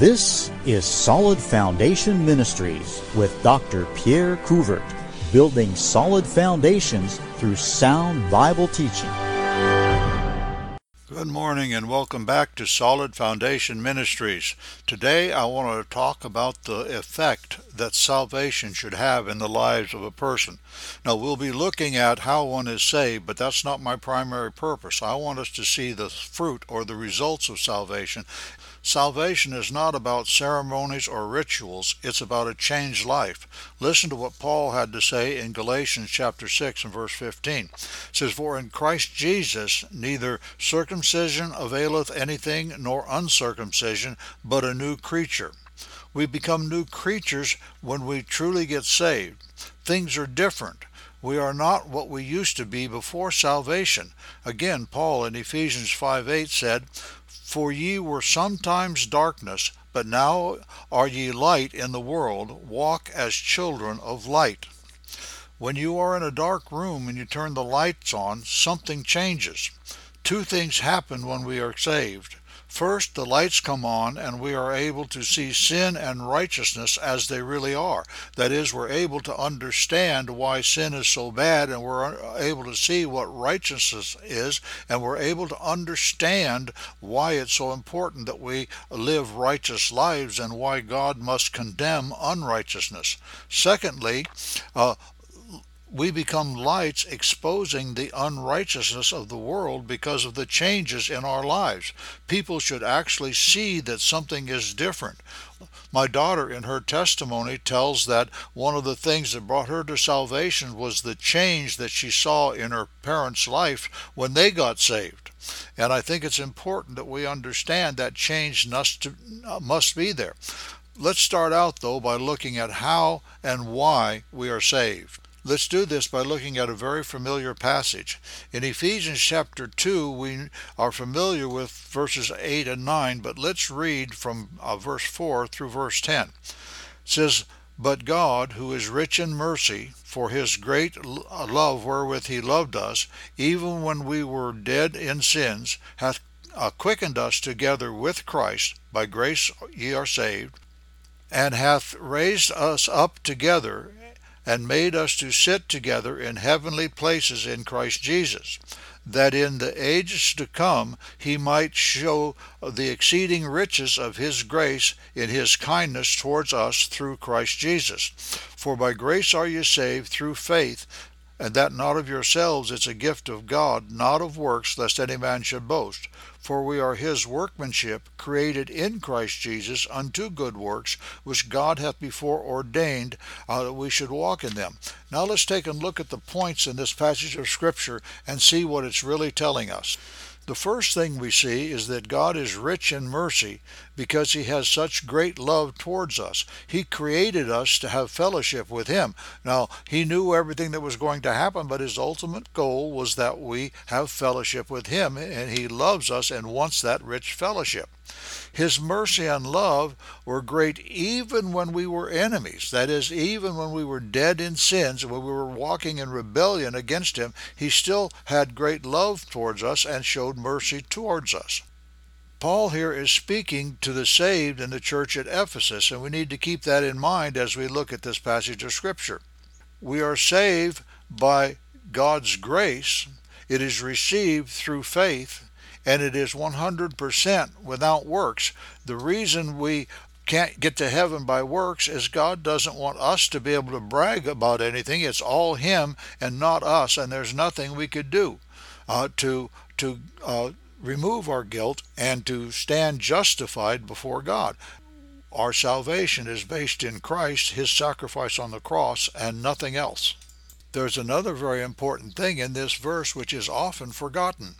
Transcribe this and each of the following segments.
This is Solid Foundation Ministries with Dr. Pierre Couvert, building solid foundations through sound Bible teaching. Good morning and welcome back to Solid Foundation Ministries. Today I want to talk about the effect that salvation should have in the lives of a person. Now we'll be looking at how one is saved, but that's not my primary purpose. I want us to see the fruit or the results of salvation Salvation is not about ceremonies or rituals, it's about a changed life. Listen to what Paul had to say in Galatians chapter 6 and verse 15. It says, For in Christ Jesus neither circumcision availeth anything nor uncircumcision, but a new creature. We become new creatures when we truly get saved. Things are different. We are not what we used to be before salvation. Again, Paul in Ephesians 5 8 said, for ye were sometimes darkness, but now are ye light in the world. Walk as children of light. When you are in a dark room and you turn the lights on, something changes. Two things happen when we are saved. First, the lights come on and we are able to see sin and righteousness as they really are. That is, we're able to understand why sin is so bad and we're able to see what righteousness is and we're able to understand why it's so important that we live righteous lives and why God must condemn unrighteousness. Secondly, uh, we become lights exposing the unrighteousness of the world because of the changes in our lives. People should actually see that something is different. My daughter, in her testimony, tells that one of the things that brought her to salvation was the change that she saw in her parents' life when they got saved. And I think it's important that we understand that change must, must be there. Let's start out, though, by looking at how and why we are saved. Let's do this by looking at a very familiar passage. In Ephesians chapter 2, we are familiar with verses 8 and 9, but let's read from uh, verse 4 through verse 10. It says, But God, who is rich in mercy, for his great uh, love wherewith he loved us, even when we were dead in sins, hath uh, quickened us together with Christ. By grace ye are saved, and hath raised us up together and made us to sit together in heavenly places in Christ Jesus, that in the ages to come he might show the exceeding riches of his grace in his kindness towards us through Christ Jesus. For by grace are ye saved through faith, and that not of yourselves, it's a gift of God, not of works, lest any man should boast. For we are his workmanship, created in Christ Jesus unto good works, which God hath before ordained uh, that we should walk in them. Now let's take a look at the points in this passage of Scripture and see what it's really telling us. The first thing we see is that God is rich in mercy because he has such great love towards us. He created us to have fellowship with him. Now, he knew everything that was going to happen, but his ultimate goal was that we have fellowship with him, and he loves us and wants that rich fellowship. His mercy and love were great even when we were enemies. That is, even when we were dead in sins, when we were walking in rebellion against Him, He still had great love towards us and showed mercy towards us. Paul here is speaking to the saved in the church at Ephesus, and we need to keep that in mind as we look at this passage of Scripture. We are saved by God's grace, it is received through faith, and it is 100% without works. The reason we can't get to heaven by works is God doesn't want us to be able to brag about anything. It's all Him and not us, and there's nothing we could do uh, to to uh, remove our guilt and to stand justified before God. Our salvation is based in Christ, His sacrifice on the cross, and nothing else. There's another very important thing in this verse which is often forgotten.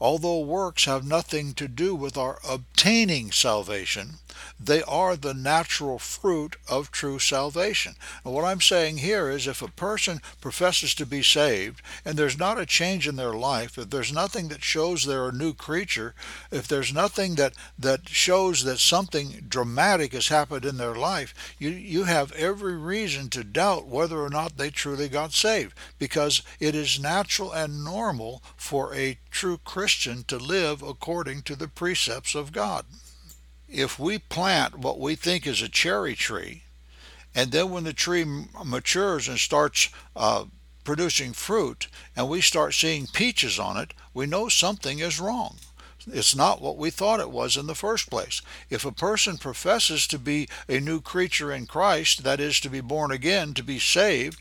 Although works have nothing to do with our obtaining salvation, they are the natural fruit of true salvation. And what I'm saying here is if a person professes to be saved and there's not a change in their life, if there's nothing that shows they're a new creature, if there's nothing that, that shows that something dramatic has happened in their life, you, you have every reason to doubt whether or not they truly got saved because it is natural and normal for a true Christian to live according to the precepts of God. If we plant what we think is a cherry tree, and then when the tree matures and starts uh, producing fruit, and we start seeing peaches on it, we know something is wrong. It's not what we thought it was in the first place. If a person professes to be a new creature in Christ, that is, to be born again, to be saved,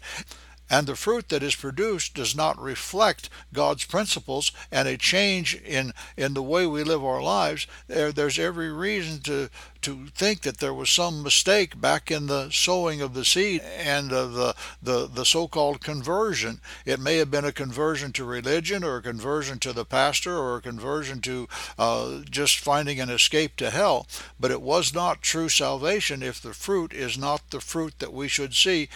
and the fruit that is produced does not reflect God's principles and a change in in the way we live our lives, there, there's every reason to to think that there was some mistake back in the sowing of the seed and the, the, the so-called conversion. It may have been a conversion to religion or a conversion to the pastor or a conversion to uh, just finding an escape to hell, but it was not true salvation if the fruit is not the fruit that we should see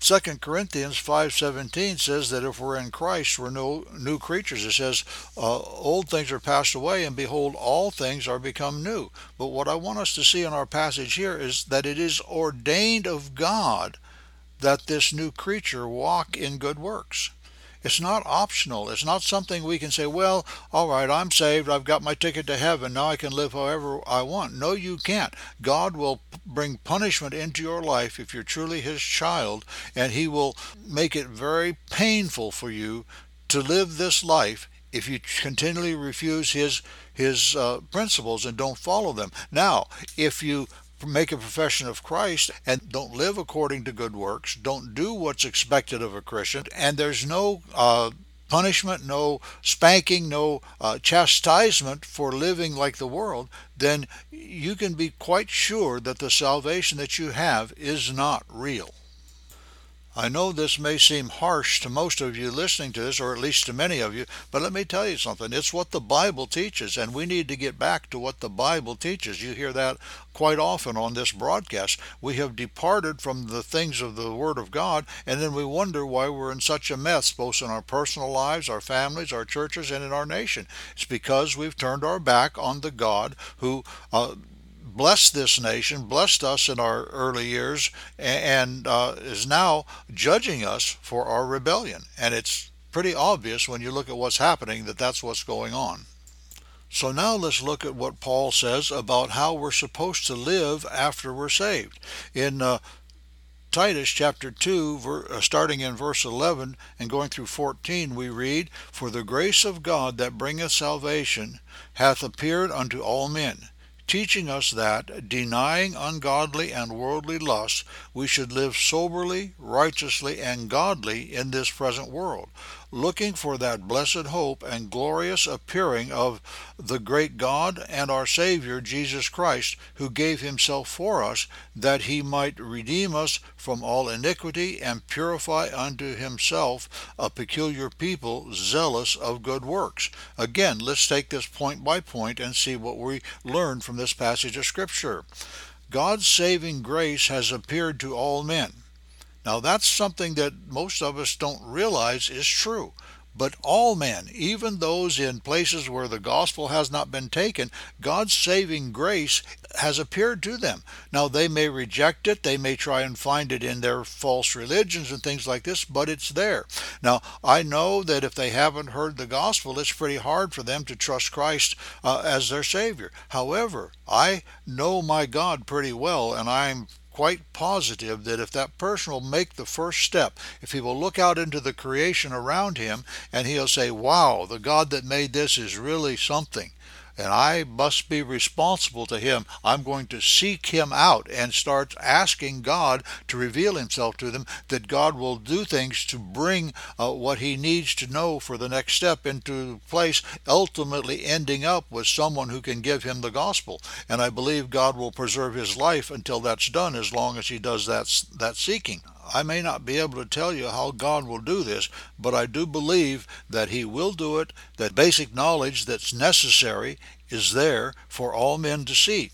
2 Corinthians 5:17 says that if we're in Christ, we're no new creatures. It says, uh, "Old things are passed away, and behold, all things are become new." But what I want us to see in our passage here is that it is ordained of God that this new creature walk in good works. It's not optional. It's not something we can say, well, all right, I'm saved. I've got my ticket to heaven. Now I can live however I want. No, you can't. God will bring punishment into your life if you're truly His child, and He will make it very painful for you to live this life if you continually refuse His His uh, principles and don't follow them. Now, if you make a profession of Christ and don't live according to good works, don't do what's expected of a Christian, and there's no uh, punishment, no spanking, no uh, chastisement for living like the world, then you can be quite sure that the salvation that you have is not real. I know this may seem harsh to most of you listening to this, or at least to many of you, but let me tell you something. It's what the Bible teaches, and we need to get back to what the Bible teaches. You hear that quite often on this broadcast. We have departed from the things of the Word of God, and then we wonder why we're in such a mess, both in our personal lives, our families, our churches, and in our nation. It's because we've turned our back on the God who uh, blessed this nation, blessed us in our early years, and uh, is now judging us for our rebellion. And it's pretty obvious when you look at what's happening that that's what's going on. So now let's look at what Paul says about how we're supposed to live after we're saved. In uh, Titus chapter 2, ver, uh, starting in verse 11 and going through 14, we read, For the grace of God that bringeth salvation hath appeared unto all men teaching us that, denying ungodly and worldly lusts, we should live soberly, righteously, and godly in this present world, looking for that blessed hope and glorious appearing of the great God and our Savior Jesus Christ, who gave himself for us, that he might redeem us from all iniquity and purify unto himself a peculiar people zealous of good works. Again, let's take this point by point and see what we learn from this passage of Scripture. God's saving grace has appeared to all men. Now, that's something that most of us don't realize is true. But all men, even those in places where the gospel has not been taken, God's saving grace has appeared to them. Now, they may reject it, they may try and find it in their false religions and things like this, but it's there. Now, I know that if they haven't heard the gospel, it's pretty hard for them to trust Christ uh, as their Savior. However, I know my God pretty well, and I'm quite positive that if that person will make the first step, if he will look out into the creation around him and he'll say, Wow, the God that made this is really something and I must be responsible to him. I'm going to seek him out and start asking God to reveal himself to them, that God will do things to bring uh, what he needs to know for the next step into place, ultimately ending up with someone who can give him the gospel. And I believe God will preserve his life until that's done as long as he does that, that seeking. I may not be able to tell you how God will do this, but I do believe that He will do it, that basic knowledge that's necessary is there for all men to see.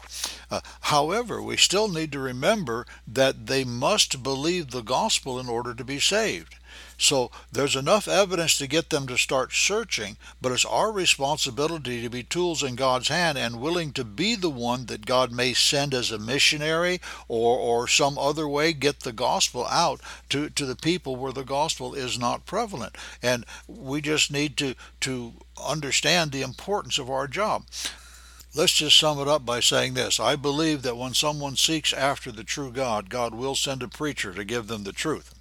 Uh, however, we still need to remember that they must believe the gospel in order to be saved. So there's enough evidence to get them to start searching, but it's our responsibility to be tools in God's hand and willing to be the one that God may send as a missionary or, or some other way get the gospel out to, to the people where the gospel is not prevalent. And we just need to, to understand the importance of our job Let's just sum it up by saying this. I believe that when someone seeks after the true God, God will send a preacher to give them the truth.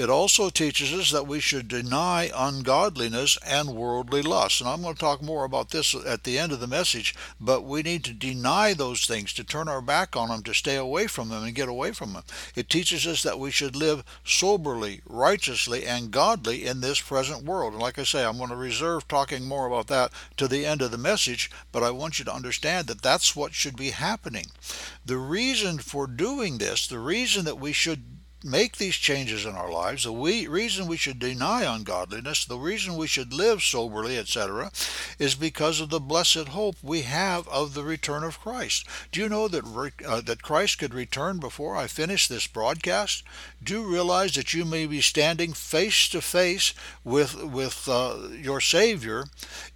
It also teaches us that we should deny ungodliness and worldly lust. And I'm going to talk more about this at the end of the message, but we need to deny those things, to turn our back on them, to stay away from them and get away from them. It teaches us that we should live soberly, righteously, and godly in this present world. And like I say, I'm going to reserve talking more about that to the end of the message, but I want you to understand that that's what should be happening. The reason for doing this, the reason that we should make these changes in our lives, the we, reason we should deny ungodliness, the reason we should live soberly, etc., is because of the blessed hope we have of the return of Christ. Do you know that uh, that Christ could return before I finish this broadcast? Do you realize that you may be standing face to face with with uh, your Savior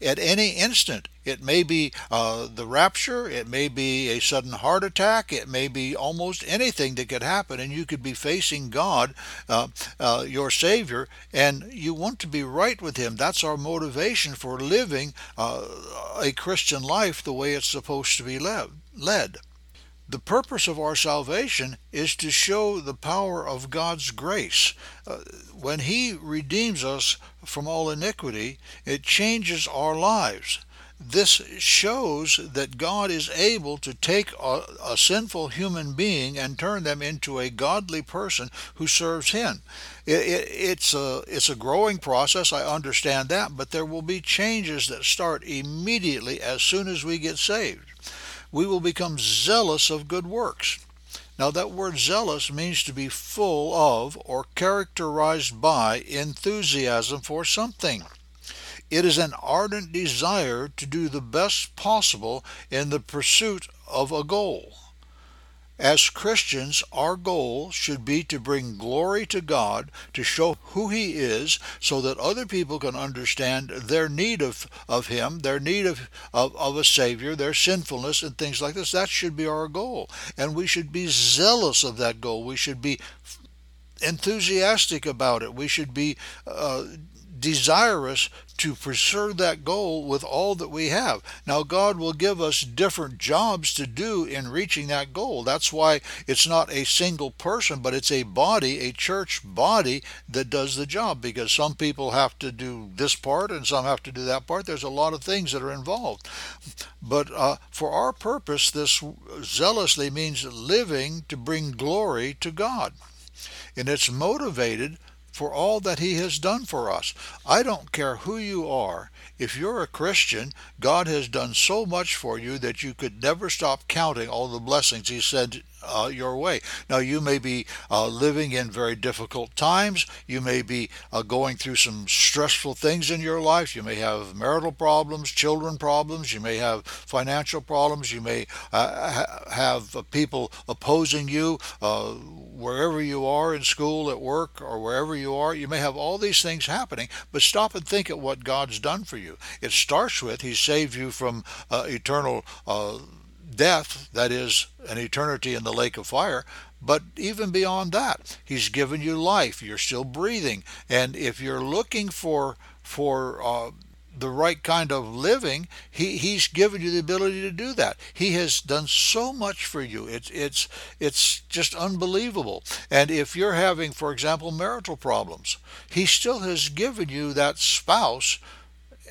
at any instant? It may be uh, the rapture, it may be a sudden heart attack, it may be almost anything that could happen, and you could be facing God, uh, uh, your Savior, and you want to be right with Him. That's our motivation for living uh, a Christian life the way it's supposed to be led. The purpose of our salvation is to show the power of God's grace. Uh, when He redeems us from all iniquity, it changes our lives this shows that God is able to take a, a, sinful human being and turn them into a godly person who serves Him. It, it, it's a it's a growing process. I understand that, but there will be changes that start immediately as soon as we get saved. We will become zealous of good works. Now, that word zealous means to be full of or characterized by enthusiasm for something. It is an ardent desire to do the best possible in the pursuit of a goal. As Christians, our goal should be to bring glory to God, to show who He is, so that other people can understand their need of, of Him, their need of, of, of a Savior, their sinfulness, and things like this. That should be our goal. And we should be zealous of that goal. We should be enthusiastic about it. We should be uh, desirous to pursue that goal with all that we have. Now, God will give us different jobs to do in reaching that goal. That's why it's not a single person, but it's a body, a church body that does the job because some people have to do this part and some have to do that part. There's a lot of things that are involved. But uh, for our purpose, this zealously means living to bring glory to God. And it's motivated for all that He has done for us. I don't care who you are. If you're a Christian, God has done so much for you that you could never stop counting all the blessings He sent uh, your way. Now, you may be uh, living in very difficult times. You may be uh, going through some stressful things in your life. You may have marital problems, children problems. You may have financial problems. You may uh, ha- have people opposing you uh, wherever you are in school, at work, or wherever you are. You may have all these things happening, but stop and think at what God's done for you. It starts with He saved you from uh, eternal death, that is, an eternity in the lake of fire. But even beyond that, He's given you life. You're still breathing, and if you're looking for for uh, the right kind of living, he, he's given you the ability to do that. He has done so much for you. It's it's it's just unbelievable. And if you're having, for example, marital problems, he still has given you that spouse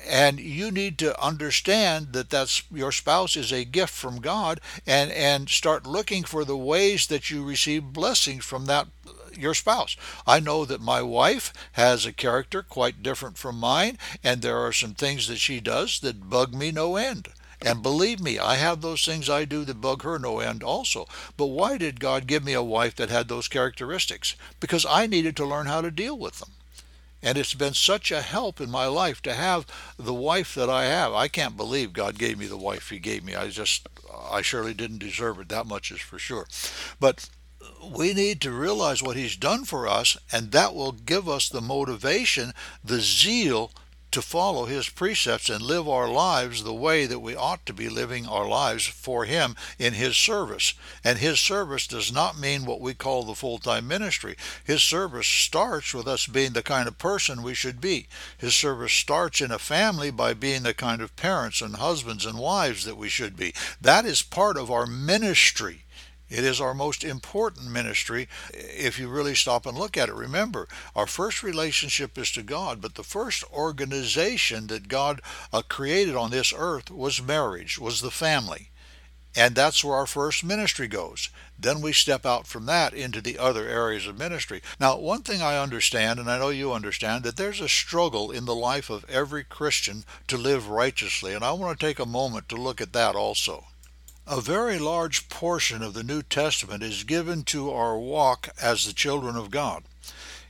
and you need to understand that that's your spouse is a gift from God and and start looking for the ways that you receive blessings from that your spouse. I know that my wife has a character quite different from mine and there are some things that she does that bug me no end. And believe me, I have those things I do that bug her no end also. But why did God give me a wife that had those characteristics? Because I needed to learn how to deal with them. And it's been such a help in my life to have the wife that I have. I can't believe God gave me the wife He gave me. I just, I surely didn't deserve it. That much is for sure. But we need to realize what He's done for us, and that will give us the motivation, the zeal to follow His precepts and live our lives the way that we ought to be living our lives for Him in His service. And His service does not mean what we call the full time ministry. His service starts with us being the kind of person we should be. His service starts in a family by being the kind of parents and husbands and wives that we should be. That is part of our ministry. It is our most important ministry if you really stop and look at it. Remember, our first relationship is to God, but the first organization that God uh, created on this earth was marriage, was the family. And that's where our first ministry goes. Then we step out from that into the other areas of ministry. Now, one thing I understand, and I know you understand, that there's a struggle in the life of every Christian to live righteously. And I want to take a moment to look at that also. A very large portion of the New Testament is given to our walk as the children of God.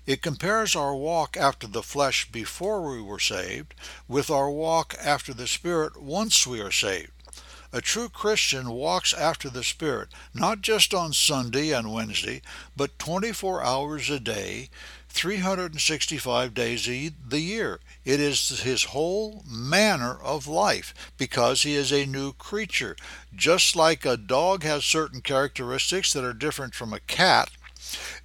It compares our walk after the flesh before we were saved with our walk after the Spirit once we are saved. A true Christian walks after the Spirit, not just on Sunday and Wednesday, but 24 hours a day, 365 days a, the year. It is his whole manner of life because he is a new creature. Just like a dog has certain characteristics that are different from a cat,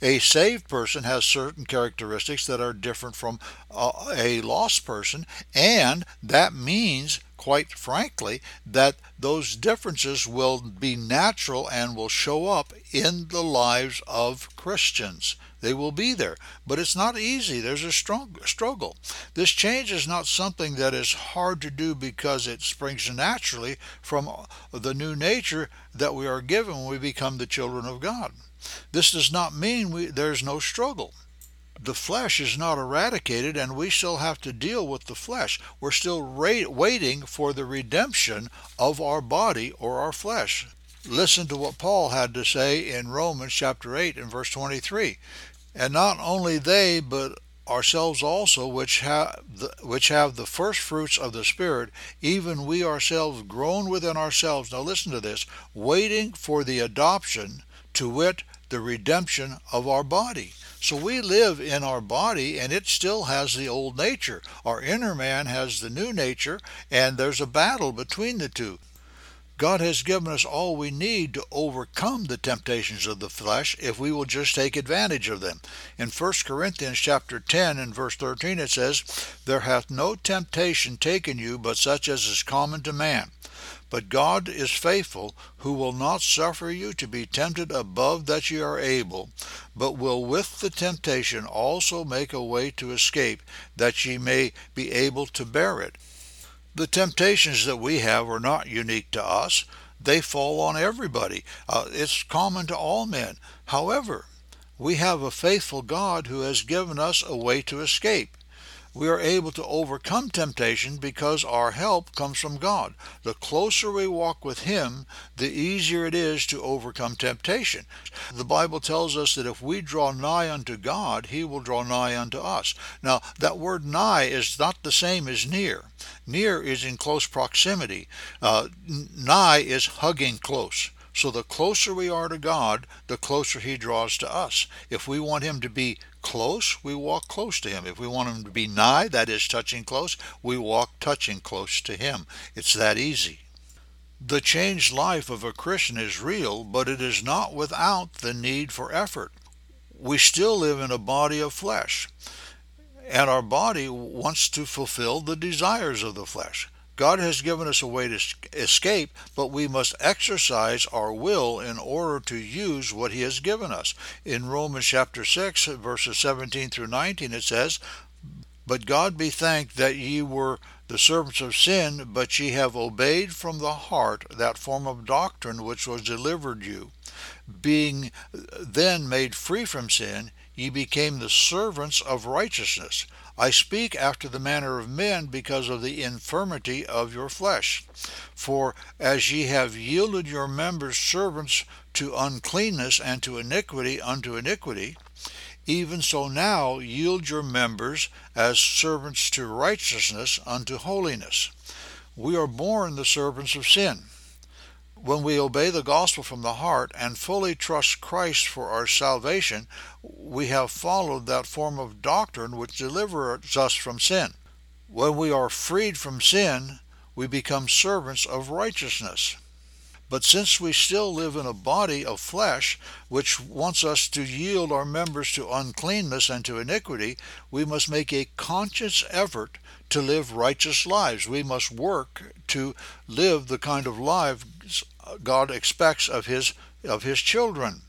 a saved person has certain characteristics that are different from a lost person, and that means quite frankly, that those differences will be natural and will show up in the lives of Christians. They will be there, but it's not easy. There's a strong struggle. This change is not something that is hard to do because it springs naturally from the new nature that we are given when we become the children of God. This does not mean we, there's no struggle the flesh is not eradicated and we still have to deal with the flesh. We're still ra- waiting for the redemption of our body or our flesh. Listen to what Paul had to say in Romans chapter 8 and verse 23. And not only they, but ourselves also, which have the, which have the first fruits of the Spirit, even we ourselves groan within ourselves. Now listen to this, waiting for the adoption, to wit, the redemption of our body. So we live in our body and it still has the old nature. Our inner man has the new nature and there's a battle between the two. God has given us all we need to overcome the temptations of the flesh if we will just take advantage of them. In 1 Corinthians chapter 10 and verse 13 it says, There hath no temptation taken you but such as is common to man. But God is faithful, who will not suffer you to be tempted above that ye are able, but will with the temptation also make a way to escape, that ye may be able to bear it. The temptations that we have are not unique to us. They fall on everybody. Uh, it's common to all men. However, we have a faithful God who has given us a way to escape we are able to overcome temptation because our help comes from God. The closer we walk with Him, the easier it is to overcome temptation. The Bible tells us that if we draw nigh unto God, He will draw nigh unto us. Now, that word nigh is not the same as near. Near is in close proximity, uh, nigh is hugging close. So the closer we are to God, the closer He draws to us. If we want Him to be close, we walk close to Him. If we want Him to be nigh, that is touching close, we walk touching close to Him. It's that easy. The changed life of a Christian is real, but it is not without the need for effort. We still live in a body of flesh, and our body wants to fulfill the desires of the flesh. God has given us a way to escape, but we must exercise our will in order to use what He has given us. In Romans chapter 6, verses 17 through 19, it says, But God be thanked that ye were the servants of sin, but ye have obeyed from the heart that form of doctrine which was delivered you. Being then made free from sin, ye became the servants of righteousness. I speak after the manner of men because of the infirmity of your flesh. For as ye have yielded your members servants to uncleanness and to iniquity unto iniquity, even so now yield your members as servants to righteousness unto holiness. We are born the servants of sin. When we obey the gospel from the heart and fully trust Christ for our salvation, we have followed that form of doctrine which delivers us from sin. When we are freed from sin, we become servants of righteousness. But since we still live in a body of flesh, which wants us to yield our members to uncleanness and to iniquity, we must make a conscious effort to live righteous lives. We must work to live the kind of lives God expects of his of his children.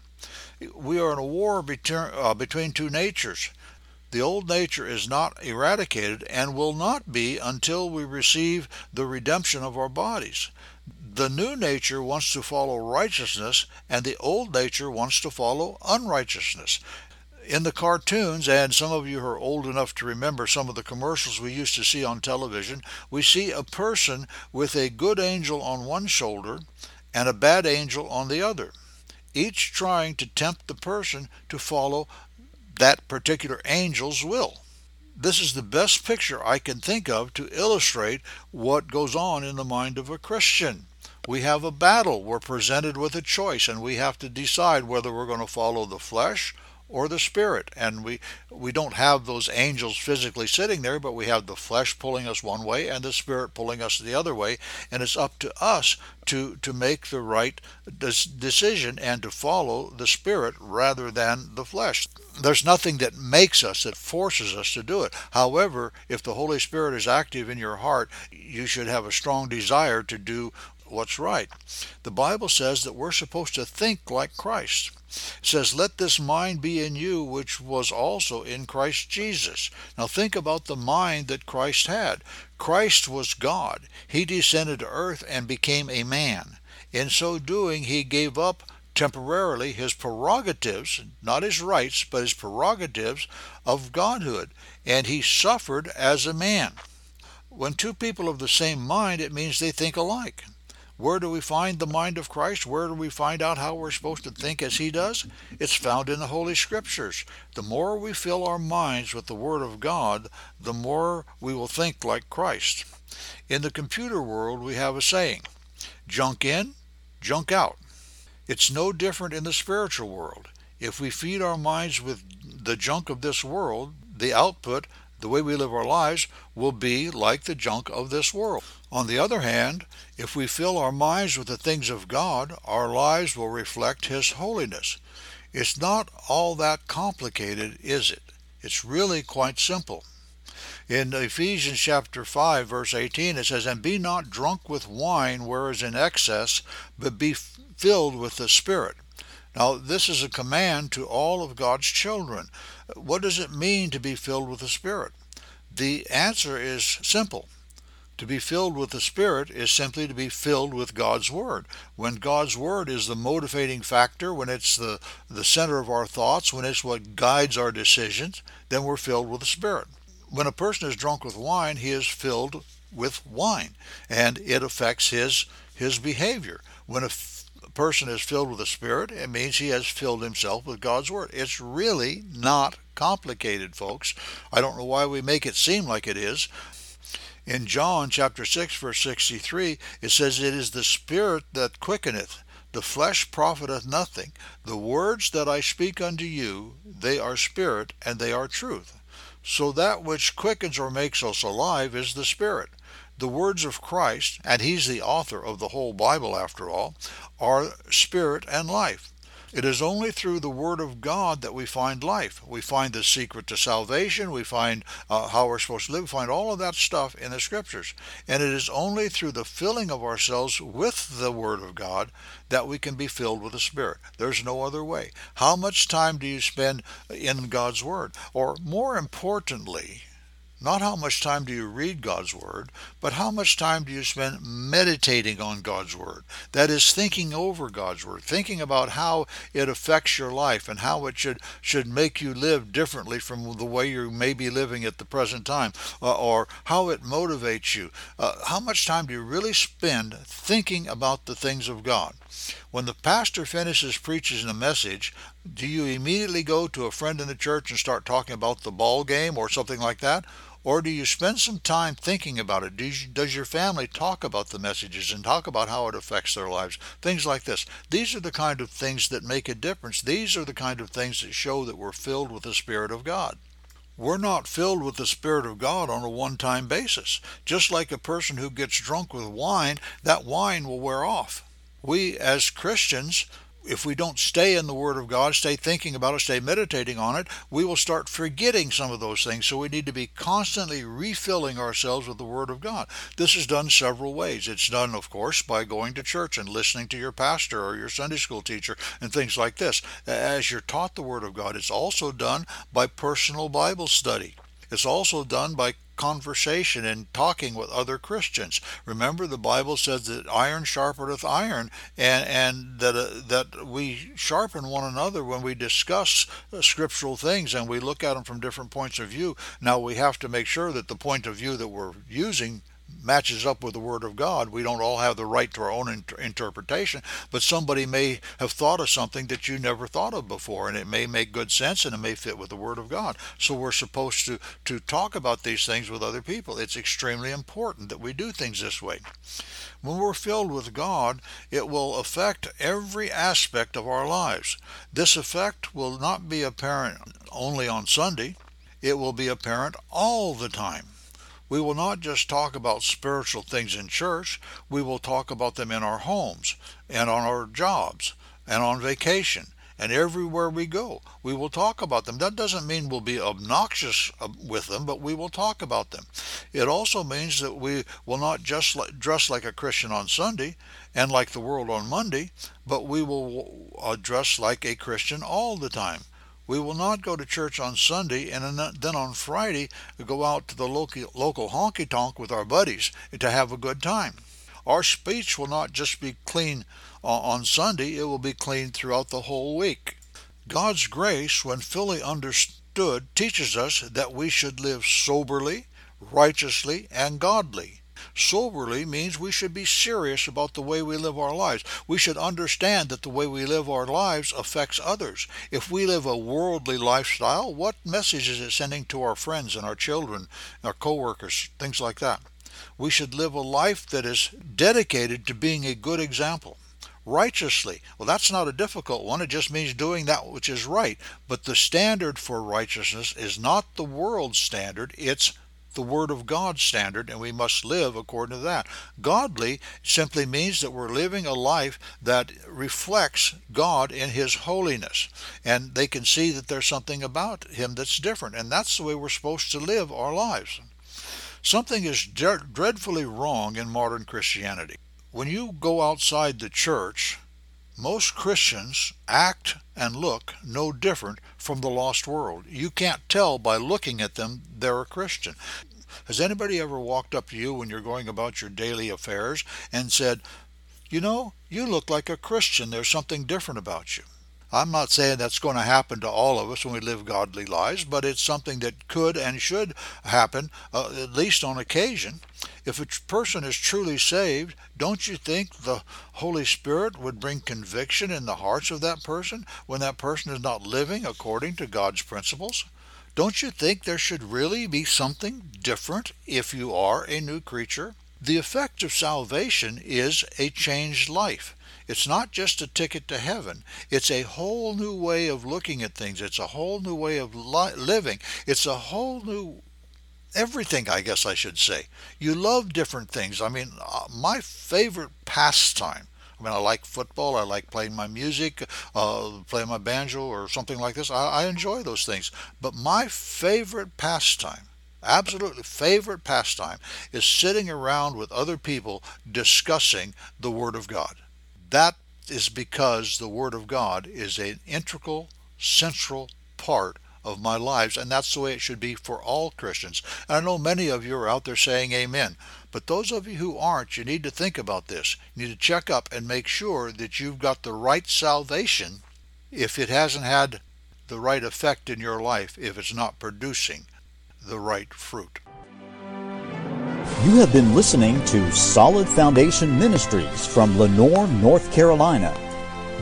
We are in a war between, uh, between two natures. The old nature is not eradicated and will not be until we receive the redemption of our bodies. The new nature wants to follow righteousness, and the old nature wants to follow unrighteousness. In the cartoons, and some of you are old enough to remember some of the commercials we used to see on television, we see a person with a good angel on one shoulder and a bad angel on the other, each trying to tempt the person to follow that particular angel's will. This is the best picture I can think of to illustrate what goes on in the mind of a Christian. We have a battle. We're presented with a choice, and we have to decide whether we're going to follow the flesh or the spirit. And we we don't have those angels physically sitting there but we have the flesh pulling us one way and the spirit pulling us the other way. And it's up to us to to make the right decision and to follow the spirit rather than the flesh. There's nothing that makes us that forces us to do it. However if the holy spirit is active in your heart you should have a strong desire to do what's right. The bible says that we're supposed to think like christ it says, Let this mind be in you, which was also in Christ Jesus. Now think about the mind that Christ had. Christ was God. He descended to earth and became a man. In so doing, he gave up temporarily his prerogatives, not his rights, but his prerogatives of godhood, and he suffered as a man. When two people of the same mind, it means they think alike. Where do we find the mind of Christ? Where do we find out how we're supposed to think as He does? It's found in the Holy Scriptures. The more we fill our minds with the Word of God, the more we will think like Christ. In the computer world, we have a saying junk in, junk out. It's no different in the spiritual world. If we feed our minds with the junk of this world, the output the way we live our lives will be like the junk of this world. On the other hand, if we fill our minds with the things of God, our lives will reflect His holiness. It's not all that complicated, is it? It's really quite simple. In Ephesians chapter 5 verse 18 it says, "And be not drunk with wine whereas in excess, but be filled with the Spirit." Now, this is a command to all of God's children. What does it mean to be filled with the Spirit? The answer is simple. To be filled with the Spirit is simply to be filled with God's Word. When God's Word is the motivating factor, when it's the, the center of our thoughts, when it's what guides our decisions, then we're filled with the Spirit. When a person is drunk with wine, he is filled with wine, and it affects his his behavior. When a person is filled with the Spirit, it means he has filled himself with God's Word. It's really not complicated, folks. I don't know why we make it seem like it is. In John chapter 6, verse 63, it says, It is the Spirit that quickeneth, the flesh profiteth nothing. The words that I speak unto you, they are spirit and they are truth. So that which quickens or makes us alive is the Spirit the words of Christ, and He's the author of the whole Bible after all, are spirit and life. It is only through the Word of God that we find life. We find the secret to salvation. We find uh, how we're supposed to live. We find all of that stuff in the Scriptures. And it is only through the filling of ourselves with the Word of God that we can be filled with the Spirit. There's no other way. How much time do you spend in God's Word? Or more importantly, not how much time do you read God's Word, but how much time do you spend meditating on God's Word? That is, thinking over God's Word, thinking about how it affects your life and how it should, should make you live differently from the way you may be living at the present time, uh, or how it motivates you. Uh, how much time do you really spend thinking about the things of God? When the pastor finishes preaching a message, do you immediately go to a friend in the church and start talking about the ball game or something like that? Or do you spend some time thinking about it? Does your family talk about the messages and talk about how it affects their lives? Things like this. These are the kind of things that make a difference. These are the kind of things that show that we're filled with the Spirit of God. We're not filled with the Spirit of God on a one time basis. Just like a person who gets drunk with wine, that wine will wear off. We, as Christians, if we don't stay in the Word of God, stay thinking about it, stay meditating on it, we will start forgetting some of those things. So we need to be constantly refilling ourselves with the Word of God. This is done several ways. It's done, of course, by going to church and listening to your pastor or your Sunday school teacher and things like this. As you're taught the Word of God, it's also done by personal Bible study. It's also done by conversation and talking with other Christians. Remember, the Bible says that iron sharpeneth iron, and and that uh, that we sharpen one another when we discuss uh, scriptural things and we look at them from different points of view. Now we have to make sure that the point of view that we're using matches up with the Word of God. We don't all have the right to our own inter- interpretation, but somebody may have thought of something that you never thought of before, and it may make good sense and it may fit with the Word of God. So we're supposed to, to talk about these things with other people. It's extremely important that we do things this way. When we're filled with God, it will affect every aspect of our lives. This effect will not be apparent only on Sunday, it will be apparent all the time. We will not just talk about spiritual things in church, we will talk about them in our homes and on our jobs and on vacation and everywhere we go. We will talk about them. That doesn't mean we'll be obnoxious uh, with them, but we will talk about them. It also means that we will not just dress like a Christian on Sunday and like the world on Monday, but we will uh, dress like a Christian all the time. We will not go to church on Sunday and then on Friday go out to the local, local honky tonk with our buddies to have a good time. Our speech will not just be clean uh, on Sunday, it will be clean throughout the whole week. God's grace, when fully understood, teaches us that we should live soberly, righteously, and godly. Soberly means we should be serious about the way we live our lives. We should understand that the way we live our lives affects others. If we live a worldly lifestyle, what message is it sending to our friends and our children, our coworkers, things like that? We should live a life that is dedicated to being a good example righteously. Well, that's not a difficult one. It just means doing that which is right. But the standard for righteousness is not the world's standard, it's the Word of God standard, and we must live according to that. Godly simply means that we're living a life that reflects God in His holiness, and they can see that there's something about Him that's different, and that's the way we're supposed to live our lives. Something is dreadfully wrong in modern Christianity. When you go outside the church, most Christians act and look no different from the lost world. You can't tell by looking at them they're a Christian. Has anybody ever walked up to you when you're going about your daily affairs and said, You know, you look like a Christian. There's something different about you? I'm not saying that's going to happen to all of us when we live godly lives, but it's something that could and should happen, uh, at least on occasion. If a person is truly saved, don't you think the Holy Spirit would bring conviction in the hearts of that person when that person is not living according to God's principles? Don't you think there should really be something different if you are a new creature? The effect of salvation is a changed life. It's not just a ticket to heaven. It's a whole new way of looking at things. It's a whole new way of li- living. It's a whole new everything, I guess I should say. You love different things. I mean, uh, my favorite pastime. I mean, I like football. I like playing my music, uh, playing my banjo or something like this. I, I enjoy those things. But my favorite pastime absolutely favorite pastime is sitting around with other people discussing the Word of God. That is because the Word of God is an integral, central part of my lives, and that's the way it should be for all Christians. And I know many of you are out there saying amen. But those of you who aren't, you need to think about this. You need to check up and make sure that you've got the right salvation if it hasn't had the right effect in your life, if it's not producing the right fruit. You have been listening to Solid Foundation Ministries from Lenoir, North Carolina.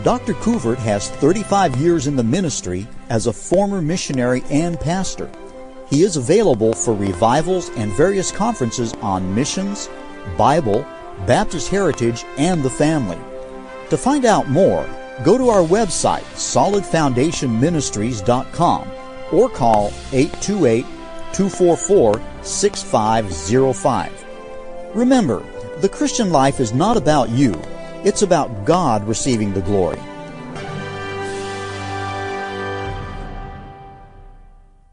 Dr. Couvert has 35 years in the ministry as a former missionary and pastor. He is available for revivals and various conferences on missions, Bible, Baptist heritage, and the family. To find out more, go to our website, solidfoundationministries.com or call 828 244 6505. Remember, the Christian life is not about you, it's about God receiving the glory.